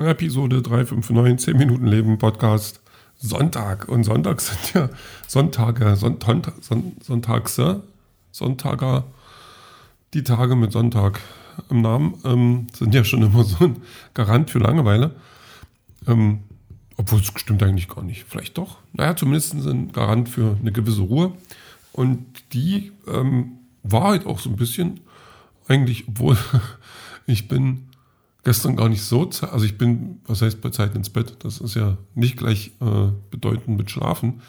Episode 359, 10 Minuten Leben, Podcast. Sonntag. Und Sonntag sind ja Sonntage, Sonntag, Sonntags, Sonntager, die Tage mit Sonntag im Namen ähm, sind ja schon immer so ein Garant für Langeweile. Ähm, obwohl es stimmt eigentlich gar nicht. Vielleicht doch. Naja, zumindest ein Garant für eine gewisse Ruhe. Und die ähm, war halt auch so ein bisschen, eigentlich, obwohl ich bin gestern gar nicht so, also ich bin, was heißt bei Zeit ins Bett, das ist ja nicht gleich äh, bedeutend mit Schlafen.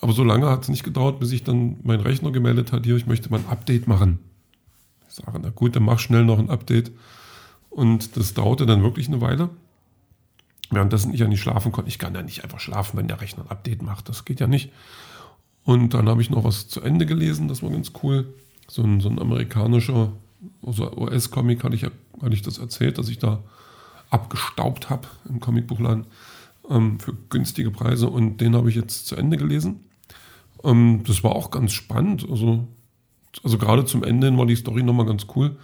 Aber so lange hat es nicht gedauert, bis ich dann meinen Rechner gemeldet hat, hier, ich möchte mal ein Update machen. Ich sage, na gut, dann mach schnell noch ein Update. Und das dauerte dann wirklich eine Weile. Währenddessen ich ja nicht schlafen konnte. Ich kann ja nicht einfach schlafen, wenn der Rechner ein Update macht. Das geht ja nicht. Und dann habe ich noch was zu Ende gelesen, das war ganz cool. So ein, so ein amerikanischer also US-Comic hatte ich, hatte ich das erzählt, dass ich da abgestaubt habe im Comicbuchladen ähm, für günstige Preise und den habe ich jetzt zu Ende gelesen. Ähm, das war auch ganz spannend. Also, also gerade zum Ende hin war die Story nochmal ganz cool.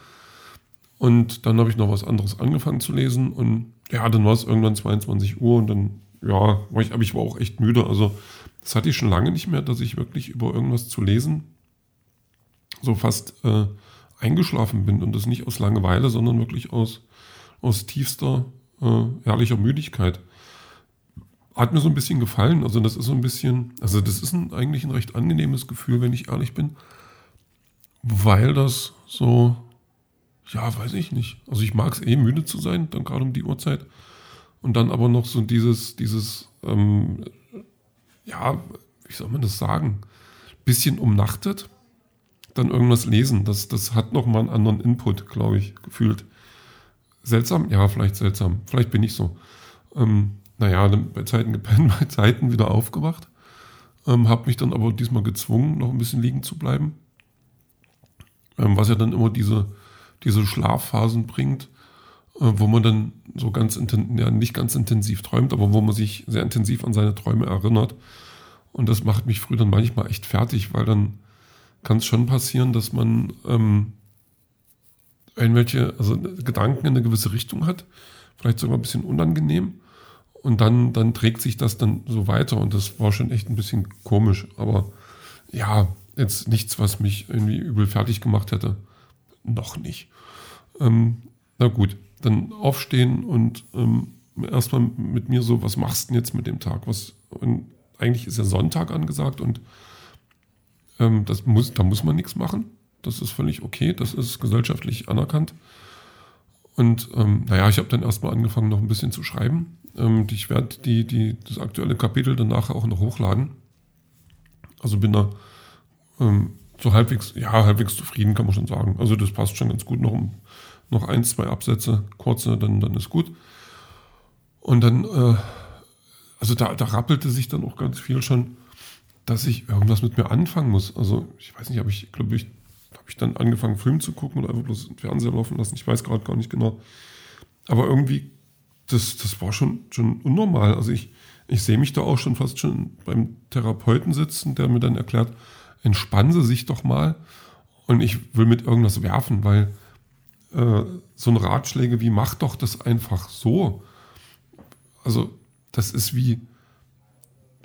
Und dann habe ich noch was anderes angefangen zu lesen und ja, dann war es irgendwann 22 Uhr und dann, ja, ich, aber ich war auch echt müde. Also das hatte ich schon lange nicht mehr, dass ich wirklich über irgendwas zu lesen so fast äh, eingeschlafen bin und das nicht aus Langeweile, sondern wirklich aus, aus tiefster, äh, ehrlicher Müdigkeit. Hat mir so ein bisschen gefallen. Also das ist so ein bisschen, also das ist ein, eigentlich ein recht angenehmes Gefühl, wenn ich ehrlich bin, weil das so, ja, weiß ich nicht. Also ich mag es eh müde zu sein, dann gerade um die Uhrzeit. Und dann aber noch so dieses, dieses, ähm, ja, wie soll man das sagen, bisschen umnachtet dann irgendwas lesen. Das, das hat nochmal einen anderen Input, glaube ich, gefühlt. Seltsam? Ja, vielleicht seltsam. Vielleicht bin ich so. Ähm, naja, bei Zeiten gepennt, bei Zeiten wieder aufgewacht. Ähm, habe mich dann aber diesmal gezwungen, noch ein bisschen liegen zu bleiben. Ähm, was ja dann immer diese, diese Schlafphasen bringt, äh, wo man dann so ganz ja, nicht ganz intensiv träumt, aber wo man sich sehr intensiv an seine Träume erinnert. Und das macht mich früh dann manchmal echt fertig, weil dann kann es schon passieren, dass man ähm, irgendwelche, also Gedanken in eine gewisse Richtung hat, vielleicht sogar ein bisschen unangenehm. Und dann, dann trägt sich das dann so weiter. Und das war schon echt ein bisschen komisch. Aber ja, jetzt nichts, was mich irgendwie übel fertig gemacht hätte. Noch nicht. Ähm, na gut, dann aufstehen und ähm, erstmal mit mir so, was machst du denn jetzt mit dem Tag? Was, und eigentlich ist ja Sonntag angesagt und ähm, das muss, da muss man nichts machen. Das ist völlig okay. Das ist gesellschaftlich anerkannt. Und ähm, naja, ich habe dann erstmal angefangen, noch ein bisschen zu schreiben. Ähm, ich werde die, die, das aktuelle Kapitel dann nachher auch noch hochladen. Also bin da ähm, so halbwegs, ja, halbwegs zufrieden, kann man schon sagen. Also das passt schon ganz gut. Noch, noch ein, zwei Absätze, kurze, dann, dann ist gut. Und dann, äh, also da, da rappelte sich dann auch ganz viel schon dass ich irgendwas mit mir anfangen muss. Also ich weiß nicht, habe ich, glaube ich, habe ich dann angefangen, Film zu gucken oder einfach bloß Fernseher laufen lassen. Ich weiß gerade gar nicht genau. Aber irgendwie, das, das war schon, schon unnormal. Also ich, ich sehe mich da auch schon fast schon beim Therapeuten sitzen, der mir dann erklärt, entspannen Sie sich doch mal. Und ich will mit irgendwas werfen, weil äh, so ein Ratschläge wie mach doch das einfach so. Also das ist wie,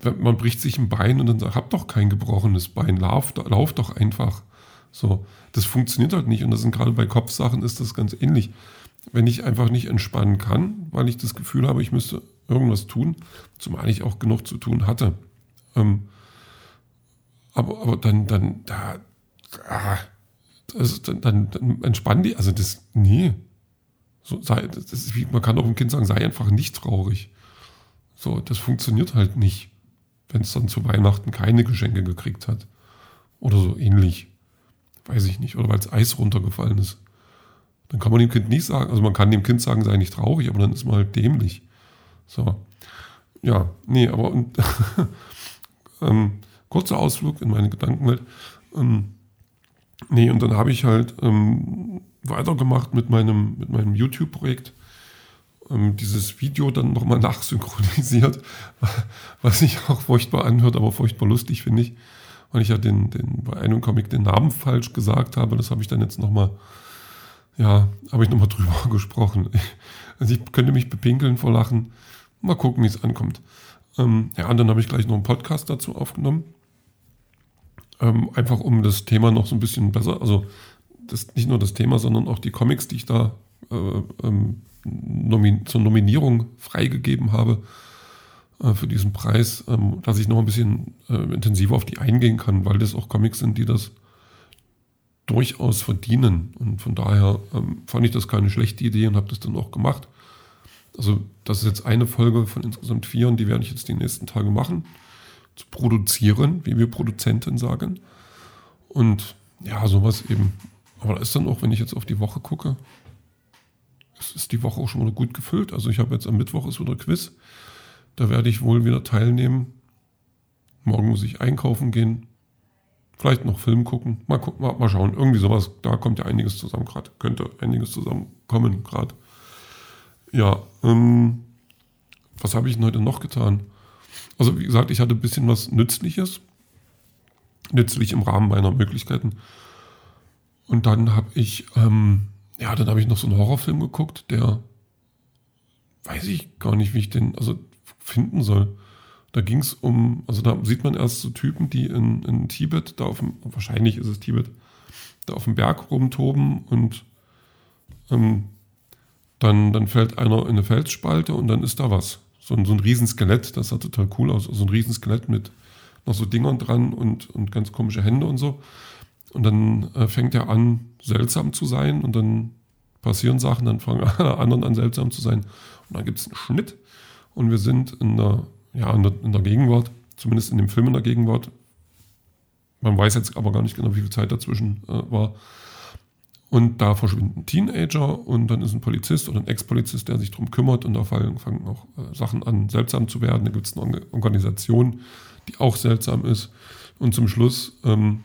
man bricht sich ein Bein und dann sagt, hab doch kein gebrochenes Bein, lauf, lauf doch einfach. So, das funktioniert halt nicht und das sind gerade bei Kopfsachen ist das ganz ähnlich. Wenn ich einfach nicht entspannen kann, weil ich das Gefühl habe, ich müsste irgendwas tun, zumal ich auch genug zu tun hatte. Ähm, aber, aber dann, dann, da, ah, das, dann, dann, dann entspann die, also das, nee. So, sei, das ist wie, man kann auch dem Kind sagen, sei einfach nicht traurig. So, das funktioniert halt nicht wenn es dann zu Weihnachten keine Geschenke gekriegt hat. Oder so ähnlich. Weiß ich nicht. Oder weil es Eis runtergefallen ist. Dann kann man dem Kind nicht sagen, also man kann dem Kind sagen, sei nicht traurig, aber dann ist man halt dämlich. So. Ja, nee, aber und, ähm, kurzer Ausflug in meine Gedankenwelt. Ähm, nee, und dann habe ich halt ähm, weitergemacht mit meinem, mit meinem YouTube-Projekt dieses Video dann nochmal nachsynchronisiert, was sich auch furchtbar anhört, aber furchtbar lustig finde ich, weil ich ja den, den, bei einem Comic den Namen falsch gesagt habe. Das habe ich dann jetzt nochmal Ja, habe ich nochmal drüber gesprochen. Also ich könnte mich bepinkeln vor Lachen. Mal gucken, wie es ankommt. Ähm, ja, und dann habe ich gleich noch einen Podcast dazu aufgenommen. Ähm, einfach um das Thema noch so ein bisschen besser, also das, nicht nur das Thema, sondern auch die Comics, die ich da äh, ähm, nomin zur Nominierung freigegeben habe äh, für diesen Preis, ähm, dass ich noch ein bisschen äh, intensiver auf die eingehen kann, weil das auch Comics sind, die das durchaus verdienen. Und von daher ähm, fand ich das keine schlechte Idee und habe das dann auch gemacht. Also das ist jetzt eine Folge von insgesamt vier und die werde ich jetzt die nächsten Tage machen. Zu produzieren, wie wir Produzenten sagen. Und ja, sowas eben. Aber da ist dann auch, wenn ich jetzt auf die Woche gucke, ist die Woche auch schon wieder gut gefüllt. Also ich habe jetzt am Mittwoch ist wieder Quiz. Da werde ich wohl wieder teilnehmen. Morgen muss ich einkaufen gehen. Vielleicht noch Film gucken. Mal, gucken, mal, mal schauen. Irgendwie sowas. Da kommt ja einiges zusammen gerade. Könnte einiges zusammenkommen gerade. Ja, ähm, was habe ich denn heute noch getan? Also wie gesagt, ich hatte ein bisschen was Nützliches. Nützlich im Rahmen meiner Möglichkeiten. Und dann habe ich, ähm, ja, dann habe ich noch so einen Horrorfilm geguckt, der weiß ich gar nicht, wie ich den also finden soll. Da ging es um, also da sieht man erst so Typen, die in, in Tibet, da auf dem, wahrscheinlich ist es Tibet, da auf dem Berg rumtoben und ähm, dann, dann fällt einer in eine Felsspalte und dann ist da was. So ein, so ein Riesenskelett, das sah total cool aus. So ein Riesenskelett mit noch so Dingern dran und, und ganz komische Hände und so. Und dann äh, fängt er an, seltsam zu sein und dann passieren Sachen, dann fangen alle anderen an, seltsam zu sein. Und dann gibt es einen Schnitt und wir sind in der, ja, in der, in der Gegenwart, zumindest in dem Film in der Gegenwart. Man weiß jetzt aber gar nicht genau, wie viel Zeit dazwischen äh, war. Und da verschwinden Teenager und dann ist ein Polizist oder ein Ex-Polizist, der sich darum kümmert und da fangen auch äh, Sachen an, seltsam zu werden. Da gibt es eine Organisation, die auch seltsam ist. Und zum Schluss ähm,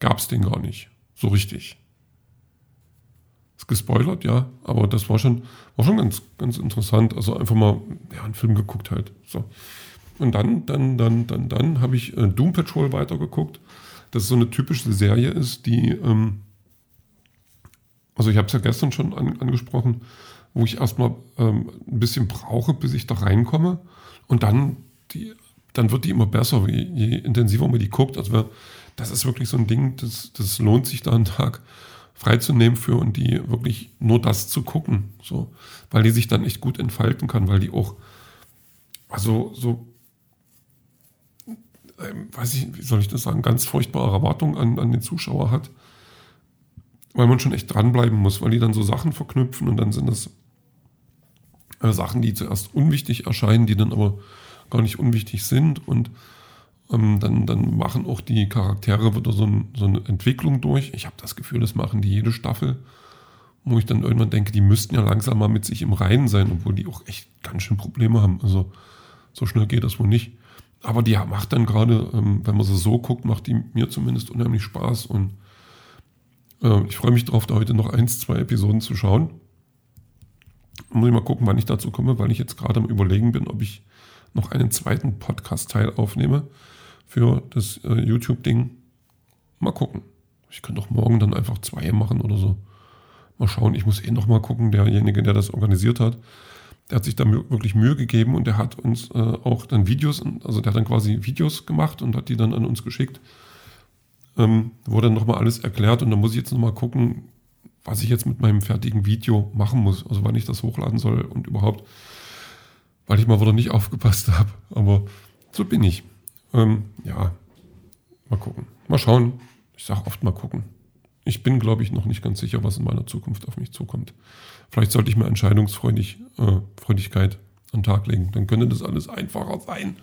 gab es den gar nicht. So richtig. Ist gespoilert, ja, aber das war schon, war schon ganz, ganz interessant. Also einfach mal ja, einen Film geguckt halt. So. Und dann, dann, dann, dann, dann habe ich äh, Doom Patrol weitergeguckt. Das so eine typische Serie ist, die ähm, also ich habe es ja gestern schon an, angesprochen, wo ich erstmal ähm, ein bisschen brauche, bis ich da reinkomme. Und dann, die, dann wird die immer besser, je, je intensiver man die guckt. Also das ist wirklich so ein Ding, das, das lohnt sich da einen Tag freizunehmen für und die wirklich nur das zu gucken. So, weil die sich dann echt gut entfalten kann, weil die auch, also so, ähm, weiß ich, wie soll ich das sagen, ganz furchtbare Erwartungen an, an den Zuschauer hat weil man schon echt dranbleiben muss, weil die dann so Sachen verknüpfen und dann sind das äh, Sachen, die zuerst unwichtig erscheinen, die dann aber gar nicht unwichtig sind und ähm, dann, dann machen auch die Charaktere wieder so, ein, so eine Entwicklung durch. Ich habe das Gefühl, das machen die jede Staffel, wo ich dann irgendwann denke, die müssten ja langsam mal mit sich im Reinen sein, obwohl die auch echt ganz schön Probleme haben. Also so schnell geht das wohl nicht. Aber die macht dann gerade, ähm, wenn man sie so guckt, macht die mir zumindest unheimlich Spaß und äh, ich freue mich darauf, da heute noch eins, zwei Episoden zu schauen. Muss ich mal gucken, wann ich dazu komme, weil ich jetzt gerade am Überlegen bin, ob ich noch einen zweiten Podcast-Teil aufnehme für das äh, YouTube-Ding. Mal gucken. Ich könnte auch morgen dann einfach zwei machen oder so. Mal schauen. Ich muss eh noch mal gucken. Derjenige, der das organisiert hat, der hat sich da wirklich Mühe gegeben und der hat uns äh, auch dann Videos, also der hat dann quasi Videos gemacht und hat die dann an uns geschickt ähm, wo dann nochmal alles erklärt und dann muss ich jetzt nochmal gucken, was ich jetzt mit meinem fertigen Video machen muss, also wann ich das hochladen soll und überhaupt, weil ich mal wieder nicht aufgepasst habe. Aber so bin ich. Ähm, ja, mal gucken. Mal schauen. Ich sage oft mal gucken. Ich bin, glaube ich, noch nicht ganz sicher, was in meiner Zukunft auf mich zukommt. Vielleicht sollte ich mir Entscheidungsfreudigkeit äh, an den Tag legen. Dann könnte das alles einfacher sein.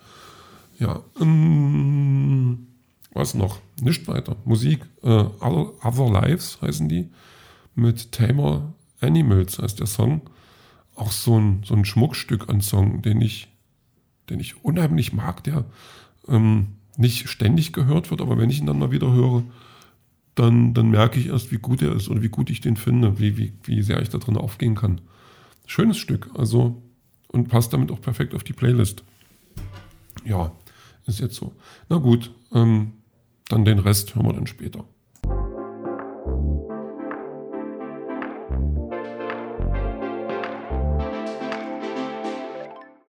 Ja, ähm, was noch? Nicht weiter. Musik, äh, Other, Other Lives heißen die. Mit Tamer Animals heißt der Song. Auch so ein, so ein Schmuckstück an Song, den ich, den ich unheimlich mag, der ähm, nicht ständig gehört wird, aber wenn ich ihn dann mal wieder höre, dann, dann merke ich erst, wie gut er ist oder wie gut ich den finde, wie, wie, wie sehr ich da drin aufgehen kann. Schönes Stück, also und passt damit auch perfekt auf die Playlist. Ja, ist jetzt so. Na gut, ähm, dann den Rest hören wir dann später.